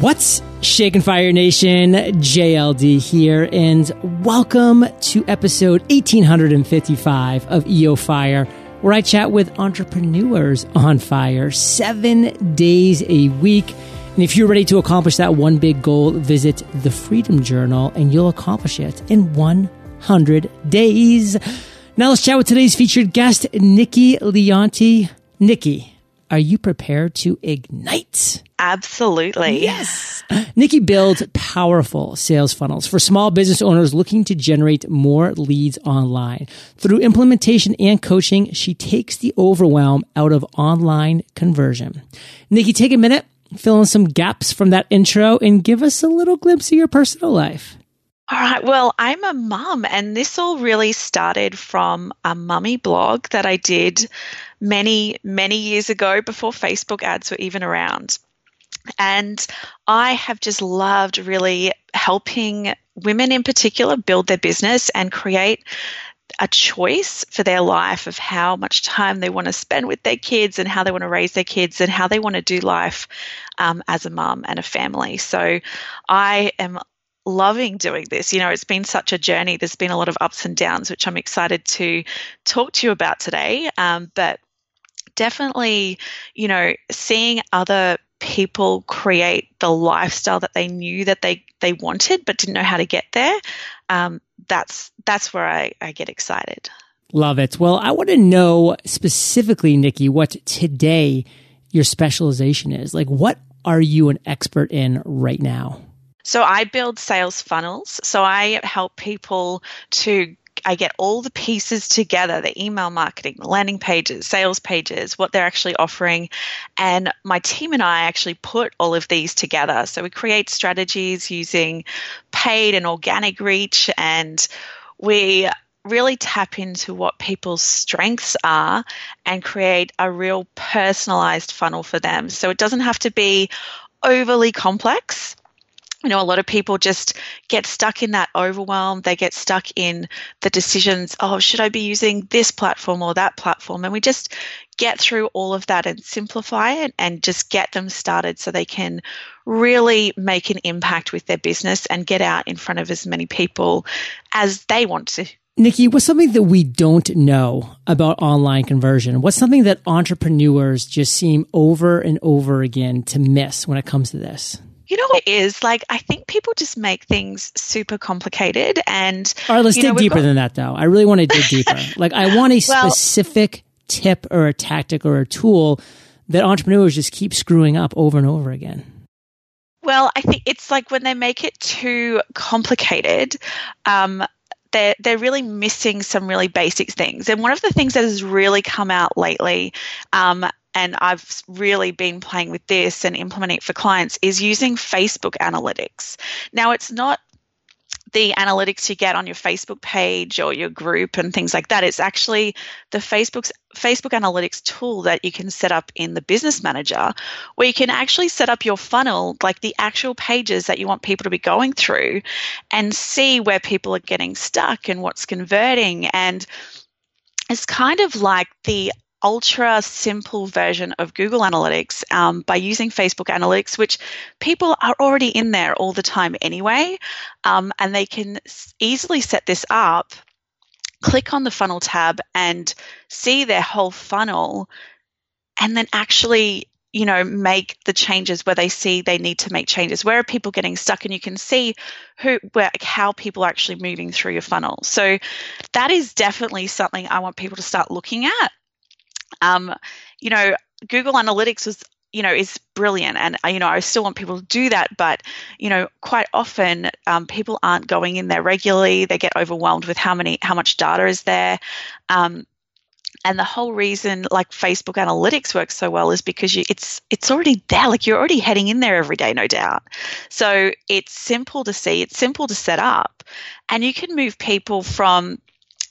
What's shaking Fire Nation? JLD here, and welcome to episode 1855 of EO Fire, where I chat with entrepreneurs on fire seven days a week. And if you're ready to accomplish that one big goal, visit the Freedom Journal and you'll accomplish it in 100 days. Now let's chat with today's featured guest, Nikki Leonti. Nikki, are you prepared to ignite? Absolutely. Yes. Nikki builds powerful sales funnels for small business owners looking to generate more leads online. Through implementation and coaching, she takes the overwhelm out of online conversion. Nikki, take a minute, fill in some gaps from that intro, and give us a little glimpse of your personal life. All right. Well, I'm a mum, and this all really started from a mummy blog that I did many, many years ago before Facebook ads were even around. And I have just loved really helping women in particular build their business and create a choice for their life of how much time they want to spend with their kids and how they want to raise their kids and how they want to do life um, as a mum and a family. So I am loving doing this. You know, it's been such a journey. There's been a lot of ups and downs, which I'm excited to talk to you about today. Um, but definitely, you know, seeing other people create the lifestyle that they knew that they they wanted but didn't know how to get there um, that's that's where I, I get excited. Love it. Well i want to know specifically nikki what today your specialization is. Like what are you an expert in right now? So I build sales funnels. So I help people to I get all the pieces together the email marketing, the landing pages, sales pages, what they're actually offering. And my team and I actually put all of these together. So we create strategies using paid and organic reach, and we really tap into what people's strengths are and create a real personalized funnel for them. So it doesn't have to be overly complex you know, a lot of people just get stuck in that overwhelm. They get stuck in the decisions, oh, should I be using this platform or that platform? And we just get through all of that and simplify it and just get them started so they can really make an impact with their business and get out in front of as many people as they want to. Nikki, what's something that we don't know about online conversion? What's something that entrepreneurs just seem over and over again to miss when it comes to this? You know what it is? Like, I think people just make things super complicated. And, all right, let's dig know, deeper got- than that, though. I really want to dig deeper. like, I want a well, specific tip or a tactic or a tool that entrepreneurs just keep screwing up over and over again. Well, I think it's like when they make it too complicated, um, they're, they're really missing some really basic things. And one of the things that has really come out lately, um, and I've really been playing with this and implementing it for clients, is using Facebook analytics. Now, it's not the analytics you get on your Facebook page or your group and things like that. It's actually the Facebook's Facebook analytics tool that you can set up in the business manager where you can actually set up your funnel, like the actual pages that you want people to be going through and see where people are getting stuck and what's converting. And it's kind of like the ultra simple version of Google Analytics um, by using Facebook Analytics, which people are already in there all the time anyway. Um, and they can easily set this up, click on the funnel tab, and see their whole funnel, and then actually you know make the changes where they see they need to make changes. Where are people getting stuck? And you can see who where how people are actually moving through your funnel. So that is definitely something i want people to start looking at um, you know, Google Analytics was you know is brilliant and uh, you know i still want people to do that but you know quite often um, people aren't going in there regularly. They get overwhelmed with how many how much data is there. Um, and the whole reason like facebook analytics works so well is because you, it's it's already there. Like you're already heading in there every day no doubt. So it's simple to see it's simple to set up and you can move people from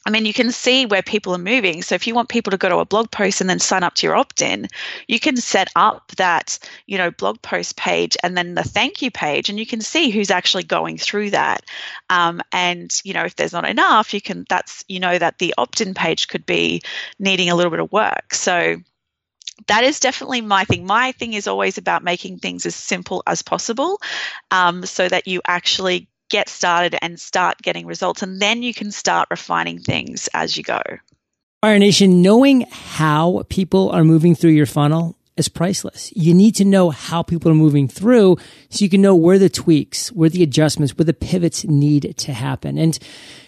I mean, you can see where people are moving. So if you want people to go to a blog post and then sign up to your opt-in, you can set up that, you know, blog post page and then the thank you page, and you can see who's actually going through that. Um, and you know, if there's not enough, you can. That's you know that the opt-in page could be needing a little bit of work. So that is definitely my thing. My thing is always about making things as simple as possible um, so that you actually get started and start getting results. And then you can start refining things as you go. Fire Nation, knowing how people are moving through your funnel is priceless. You need to know how people are moving through so you can know where the tweaks, where the adjustments, where the pivots need to happen. And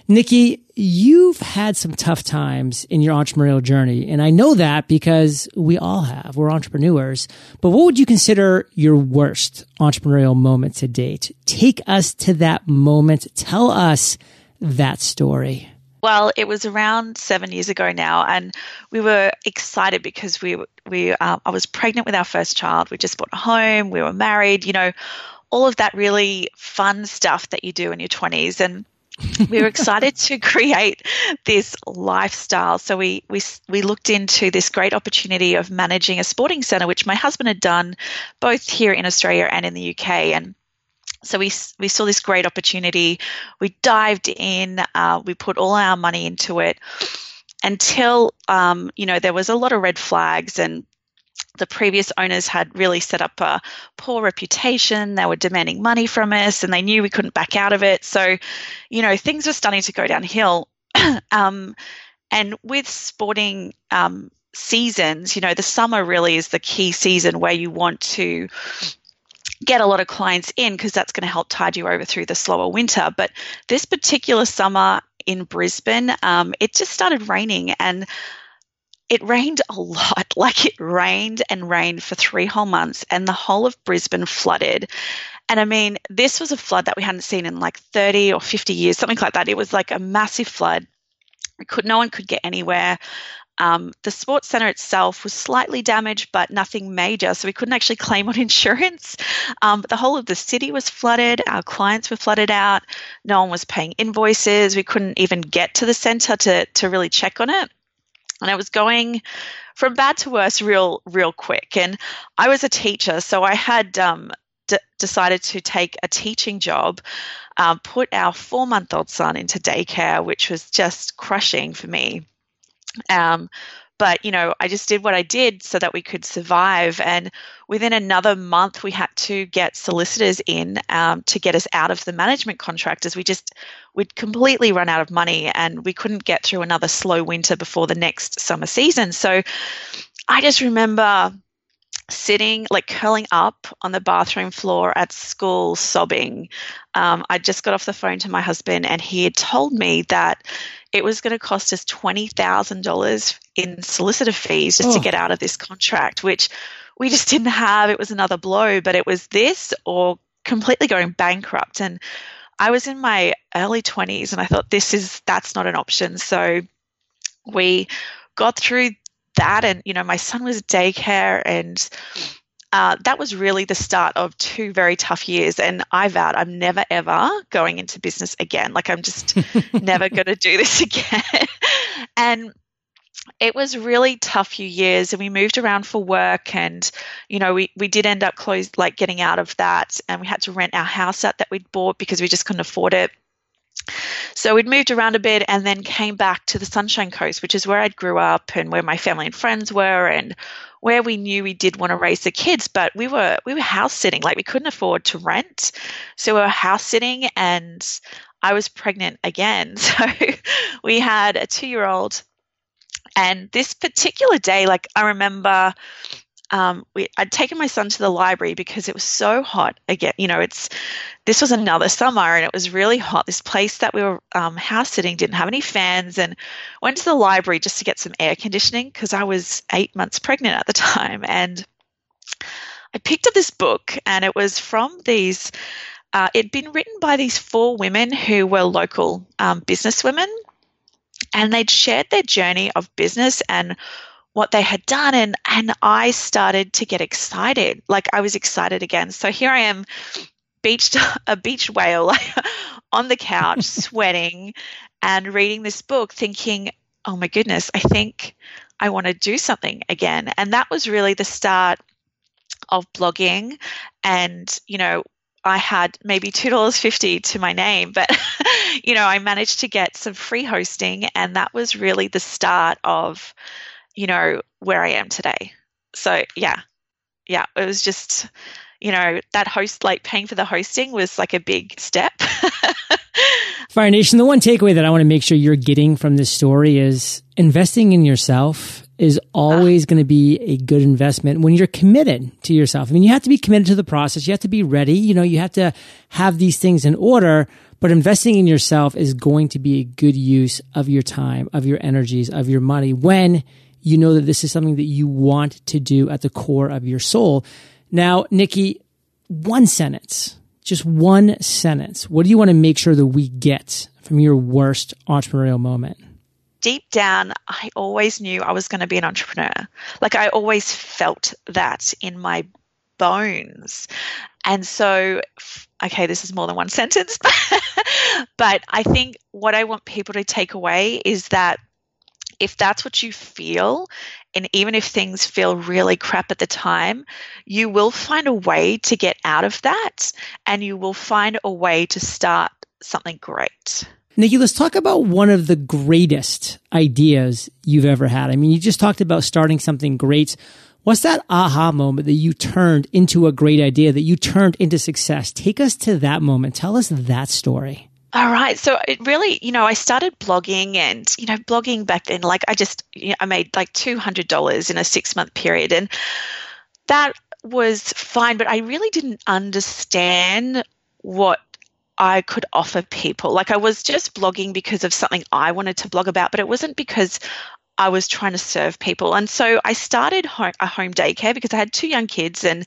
Nikki, you've had some tough times in your entrepreneurial journey. And I know that because we all have. We're entrepreneurs. But what would you consider your worst entrepreneurial moment to date? Take us to that moment. Tell us that story. Well, it was around seven years ago now, and we were excited because we we uh, I was pregnant with our first child. We just bought a home. We were married. You know, all of that really fun stuff that you do in your twenties, and we were excited to create this lifestyle. So we, we we looked into this great opportunity of managing a sporting centre, which my husband had done both here in Australia and in the UK, and so we we saw this great opportunity. We dived in. Uh, we put all our money into it until um, you know there was a lot of red flags and the previous owners had really set up a poor reputation. They were demanding money from us and they knew we couldn't back out of it. So, you know, things were starting to go downhill. um, and with sporting um, seasons, you know, the summer really is the key season where you want to get a lot of clients in because that's going to help tide you over through the slower winter. But this particular summer in Brisbane, um, it just started raining and it rained a lot. Like it rained and rained for three whole months, and the whole of Brisbane flooded. And I mean, this was a flood that we hadn't seen in like 30 or 50 years, something like that. It was like a massive flood. We could, no one could get anywhere. Um, the sports centre itself was slightly damaged, but nothing major, so we couldn't actually claim on insurance. Um, but the whole of the city was flooded. Our clients were flooded out. No one was paying invoices. We couldn't even get to the centre to to really check on it. And it was going from bad to worse real real quick. And I was a teacher, so I had um, d- decided to take a teaching job. Um, put our four month old son into daycare, which was just crushing for me. Um, but you know i just did what i did so that we could survive. And within another month we had to get solicitors in um, to get us out of the management contract as we just we'd completely run out of money and we couldn't get through another slow winter before the next summer season. So i just remember sitting like curling up on the bathroom floor at school sobbing um, i just got off the phone to my husband and he had told me that it was going to cost us $20,000 in solicitor fees just oh. to get out of this contract, which we just didn't have. It was another blow, but it was this or completely going bankrupt. And I was in my early 20s and I thought, this is, that's not an option. So we got through that. And, you know, my son was daycare and uh, that was really the start of two very tough years. And I vowed I'm never, ever going into business again. Like, I'm just never going to do this again. and it was really tough few years and we moved around for work and you know we, we did end up closed like getting out of that and we had to rent our house out that we'd bought because we just couldn't afford it so we'd moved around a bit and then came back to the Sunshine Coast, which is where I'd grew up and where my family and friends were and where we knew we did want to raise the kids, but we were we were house sitting, like we couldn't afford to rent. So we were house sitting and I was pregnant again. So we had a two year old and this particular day, like I remember um, we, I'd taken my son to the library because it was so hot. Again, you know, it's this was another summer and it was really hot. This place that we were um, house sitting didn't have any fans, and went to the library just to get some air conditioning because I was eight months pregnant at the time. And I picked up this book, and it was from these. Uh, it'd been written by these four women who were local um, businesswomen, and they'd shared their journey of business and what they had done and and I started to get excited. Like I was excited again. So here I am beached a beach whale like, on the couch sweating and reading this book thinking, "Oh my goodness, I think I want to do something again." And that was really the start of blogging and, you know, I had maybe $2.50 to my name, but you know, I managed to get some free hosting and that was really the start of you know, where I am today. So yeah, yeah, it was just, you know, that host, like paying for the hosting was like a big step. Fire Nation, the one takeaway that I want to make sure you're getting from this story is investing in yourself is always ah. going to be a good investment when you're committed to yourself. I mean, you have to be committed to the process. You have to be ready. You know, you have to have these things in order, but investing in yourself is going to be a good use of your time, of your energies, of your money when you know that this is something that you want to do at the core of your soul. Now, Nikki, one sentence, just one sentence. What do you want to make sure that we get from your worst entrepreneurial moment? deep down, I always knew I was going to be an entrepreneur. Like I always felt that in my bones. And so, okay, this is more than one sentence, but I think what I want people to take away is that if that's what you feel, and even if things feel really crap at the time, you will find a way to get out of that and you will find a way to start something great. Nikki, let's talk about one of the greatest ideas you've ever had. I mean, you just talked about starting something great. What's that aha moment that you turned into a great idea, that you turned into success? Take us to that moment. Tell us that story. All right. So it really, you know, I started blogging and, you know, blogging back then, like I just, you know, I made like $200 in a six month period. And that was fine, but I really didn't understand what I could offer people. Like I was just blogging because of something I wanted to blog about, but it wasn't because I was trying to serve people. And so I started home, a home daycare because I had two young kids and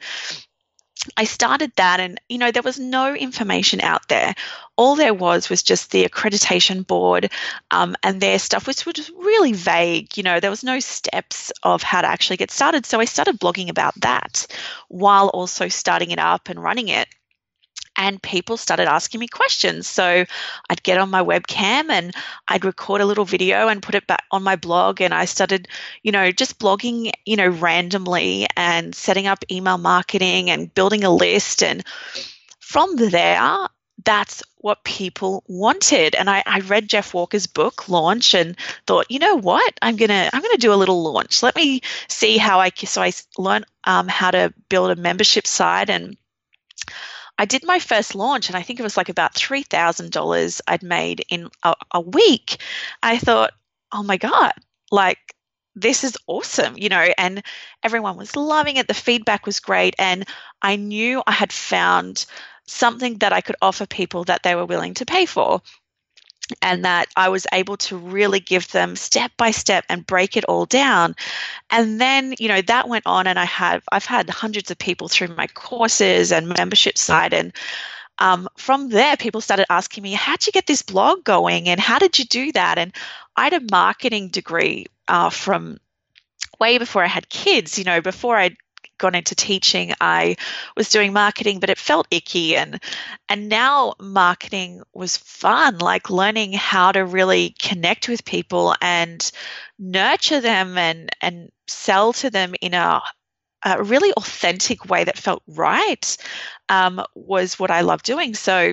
I started that and you know there was no information out there. All there was was just the accreditation board um, and their stuff, which was really vague. You know there was no steps of how to actually get started. So I started blogging about that while also starting it up and running it and people started asking me questions. So I'd get on my webcam and I'd record a little video and put it back on my blog. And I started, you know, just blogging, you know, randomly and setting up email marketing and building a list. And from there, that's what people wanted. And I, I, read Jeff Walker's book launch and thought, you know what, I'm gonna I'm gonna do a little launch. Let me see how I so I learned um, how to build a membership site and I did my first launch and I think it was like about $3,000 I'd made in a, a week. I thought, oh my God, like this is awesome, you know, and everyone was loving it. The feedback was great. And I knew I had found something that I could offer people that they were willing to pay for and that I was able to really give them step by step and break it all down. And then, you know, that went on and I have I've had hundreds of people through my courses and membership site and um, from there, people started asking me, How'd you get this blog going? And how did you do that? And I had a marketing degree uh, from way before I had kids, you know, before I'd gone into teaching, I was doing marketing, but it felt icky and and now marketing was fun, like learning how to really connect with people and nurture them and and sell to them in a a really authentic way that felt right um, was what I loved doing. So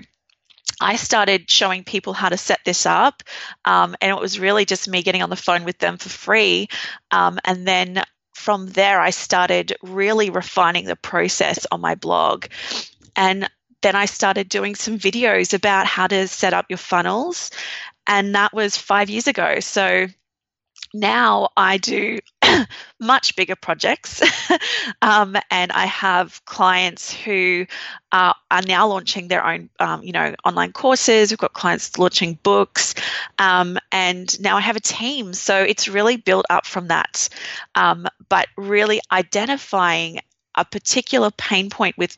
I started showing people how to set this up, um, and it was really just me getting on the phone with them for free. Um, and then from there, I started really refining the process on my blog. And then I started doing some videos about how to set up your funnels. And that was five years ago. So now I do much bigger projects, um, and I have clients who are, now launching their own, um, you know, online courses. We've got clients launching books, um, and now I have a team. So it's really built up from that, um, but really identifying a particular pain point with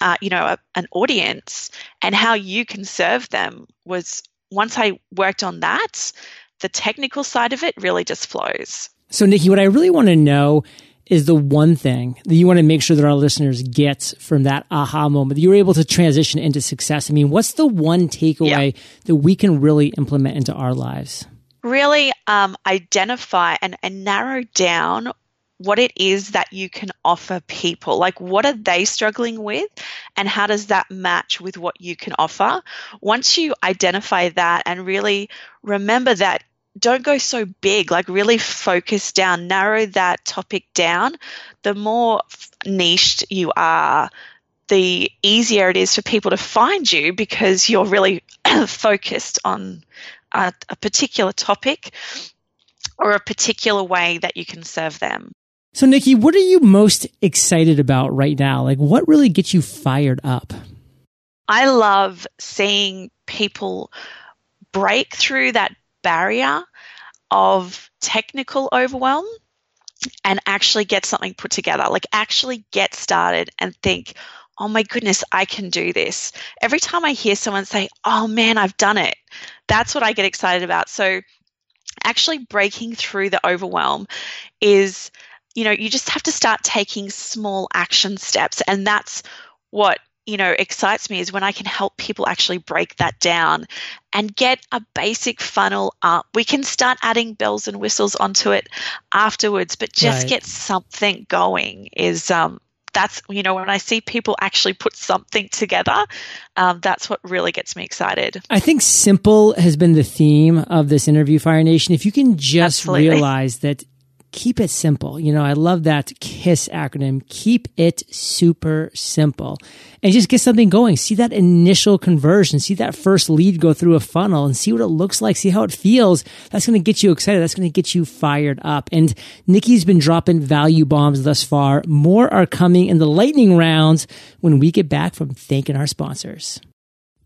uh, you know, a, an audience and how you can serve them was once I worked on that, the technical side of it really just flows. So, Nikki, what I really want to know is the one thing that you want to make sure that our listeners get from that aha moment that you were able to transition into success. I mean, what's the one takeaway yeah. that we can really implement into our lives? Really um, identify and, and narrow down what it is that you can offer people. Like, what are they struggling with, and how does that match with what you can offer? Once you identify that and really remember that don't go so big, like really focus down, narrow that topic down. The more niched you are, the easier it is for people to find you because you're really focused on a, a particular topic or a particular way that you can serve them. So, Nikki, what are you most excited about right now? Like, what really gets you fired up? I love seeing people break through that barrier of technical overwhelm and actually get something put together, like actually get started and think, oh my goodness, I can do this. Every time I hear someone say, oh man, I've done it, that's what I get excited about. So, actually breaking through the overwhelm is, you know, you just have to start taking small action steps. And that's what you know excites me is when i can help people actually break that down and get a basic funnel up we can start adding bells and whistles onto it afterwards but just right. get something going is um, that's you know when I see people actually put something together, um, that's what really gets me excited. I think simple has been the theme of this interview, Fire Nation. If you can just Absolutely. realize that keep it simple. You know, I love that KISS acronym. Keep it super simple and just get something going. See that initial conversion, see that first lead go through a funnel and see what it looks like, see how it feels. That's going to get you excited. That's going to get you fired up. And Nikki's been dropping value bombs thus far. More are coming in the lightning rounds when we get back from thanking our sponsors.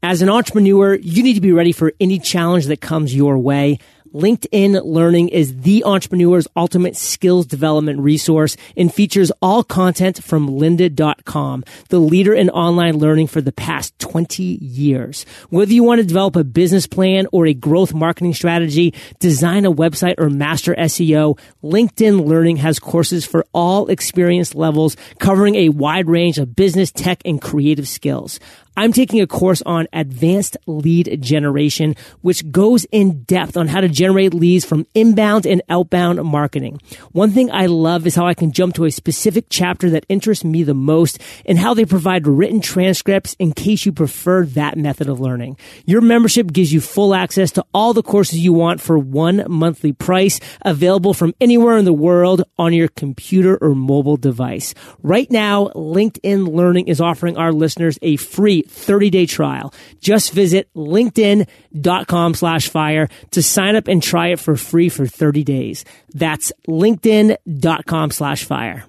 As an entrepreneur, you need to be ready for any challenge that comes your way. LinkedIn Learning is the entrepreneur's ultimate skills development resource and features all content from lynda.com, the leader in online learning for the past 20 years. Whether you want to develop a business plan or a growth marketing strategy, design a website or master SEO, LinkedIn Learning has courses for all experience levels covering a wide range of business, tech, and creative skills. I'm taking a course on advanced lead generation, which goes in depth on how to generate leads from inbound and outbound marketing. One thing I love is how I can jump to a specific chapter that interests me the most and how they provide written transcripts in case you prefer that method of learning. Your membership gives you full access to all the courses you want for one monthly price available from anywhere in the world on your computer or mobile device. Right now, LinkedIn Learning is offering our listeners a free 30 day trial. Just visit linkedin.com slash fire to sign up and try it for free for 30 days. That's linkedin.com slash fire.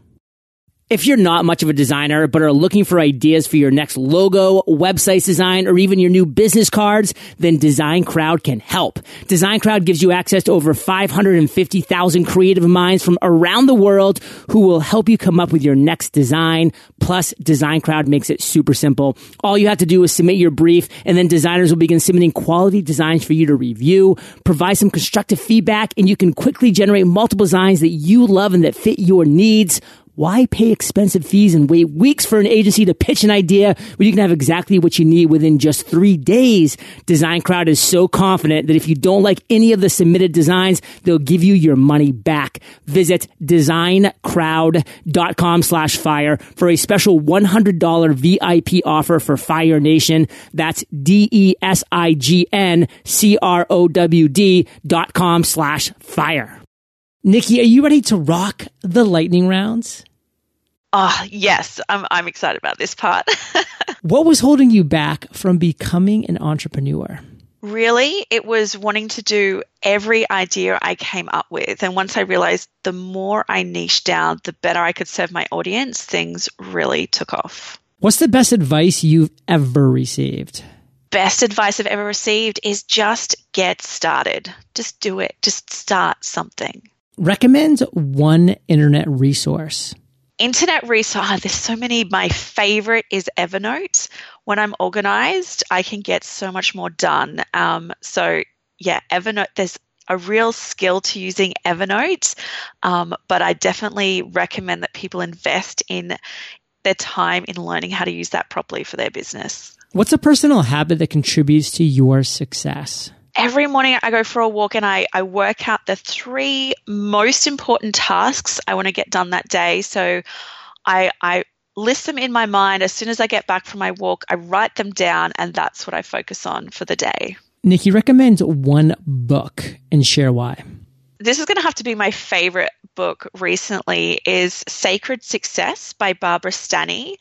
If you're not much of a designer, but are looking for ideas for your next logo, website design, or even your new business cards, then Design Crowd can help. Design Crowd gives you access to over 550,000 creative minds from around the world who will help you come up with your next design. Plus, Design Crowd makes it super simple. All you have to do is submit your brief, and then designers will begin submitting quality designs for you to review, provide some constructive feedback, and you can quickly generate multiple designs that you love and that fit your needs. Why pay expensive fees and wait weeks for an agency to pitch an idea when you can have exactly what you need within just three days? Design Crowd is so confident that if you don't like any of the submitted designs, they'll give you your money back. Visit designcrowd.com slash fire for a special $100 VIP offer for Fire Nation. That's D-E-S-I-G-N-C-R-O-W-D dot com slash fire. Nikki, are you ready to rock the lightning rounds? Ah, oh, yes, I'm, I'm excited about this part. what was holding you back from becoming an entrepreneur? Really, it was wanting to do every idea I came up with. And once I realized the more I niched down, the better I could serve my audience, things really took off. What's the best advice you've ever received? Best advice I've ever received is just get started. Just do it. Just start something. Recommend one internet resource. Internet resource, oh, there's so many. My favorite is Evernote. When I'm organized, I can get so much more done. Um, so, yeah, Evernote, there's a real skill to using Evernote, um, but I definitely recommend that people invest in their time in learning how to use that properly for their business. What's a personal habit that contributes to your success? Every morning I go for a walk and I, I work out the three most important tasks I want to get done that day. So I, I list them in my mind as soon as I get back from my walk. I write them down and that's what I focus on for the day. Nikki, recommend one book and share why. This is going to have to be my favorite book recently is Sacred Success by Barbara Stanny.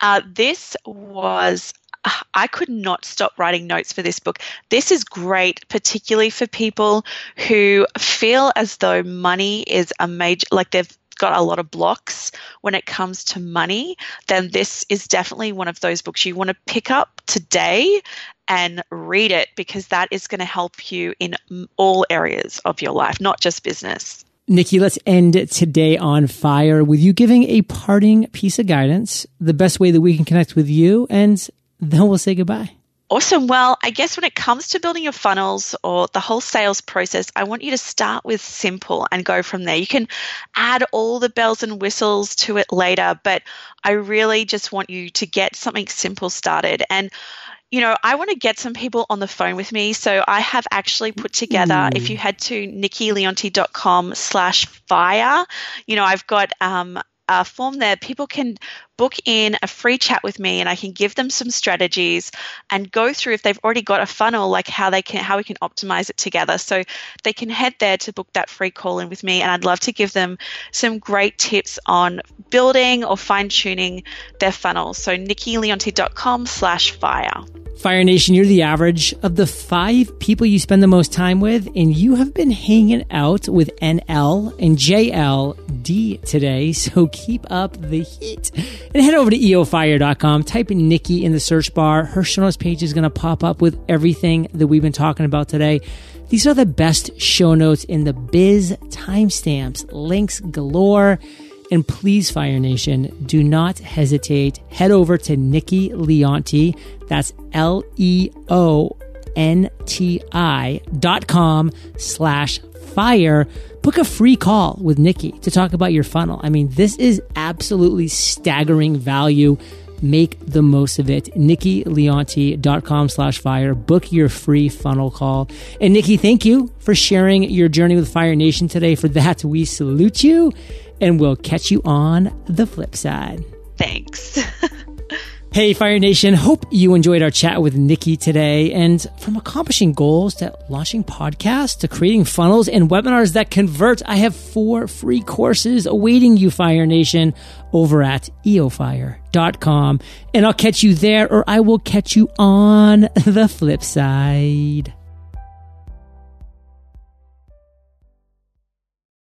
Uh, this was I could not stop writing notes for this book. This is great, particularly for people who feel as though money is a major, like they've got a lot of blocks when it comes to money, then this is definitely one of those books you want to pick up today and read it because that is going to help you in all areas of your life, not just business. Nikki, let's end today on fire with you giving a parting piece of guidance, the best way that we can connect with you, and then we'll say goodbye. Awesome. Well, I guess when it comes to building your funnels or the whole sales process, I want you to start with simple and go from there. You can add all the bells and whistles to it later, but I really just want you to get something simple started. And you know, I want to get some people on the phone with me. So I have actually put together, mm. if you head to nikkileonti.com slash fire, you know, I've got um, a form there. People can book in a free chat with me and I can give them some strategies and go through if they've already got a funnel like how they can how we can optimize it together so they can head there to book that free call in with me and I'd love to give them some great tips on building or fine tuning their funnel so nikkileonti.com slash fire Fire Nation, you're the average of the five people you spend the most time with, and you have been hanging out with NL and JLD today. So keep up the heat and head over to eofire.com. Type in Nikki in the search bar. Her show notes page is going to pop up with everything that we've been talking about today. These are the best show notes in the biz timestamps, links galore. And please, Fire Nation, do not hesitate. Head over to Nikki Leonti. That's L E O N T I dot com slash fire. Book a free call with Nikki to talk about your funnel. I mean, this is absolutely staggering value. Make the most of it. NikkiLeonti.com slash fire. Book your free funnel call. And Nikki, thank you for sharing your journey with Fire Nation today. For that, we salute you and we'll catch you on the flip side. Thanks. hey, Fire Nation. Hope you enjoyed our chat with Nikki today. And from accomplishing goals to launching podcasts to creating funnels and webinars that convert, I have four free courses awaiting you, Fire Nation, over at eofire.com. And I'll catch you there or I will catch you on the flip side.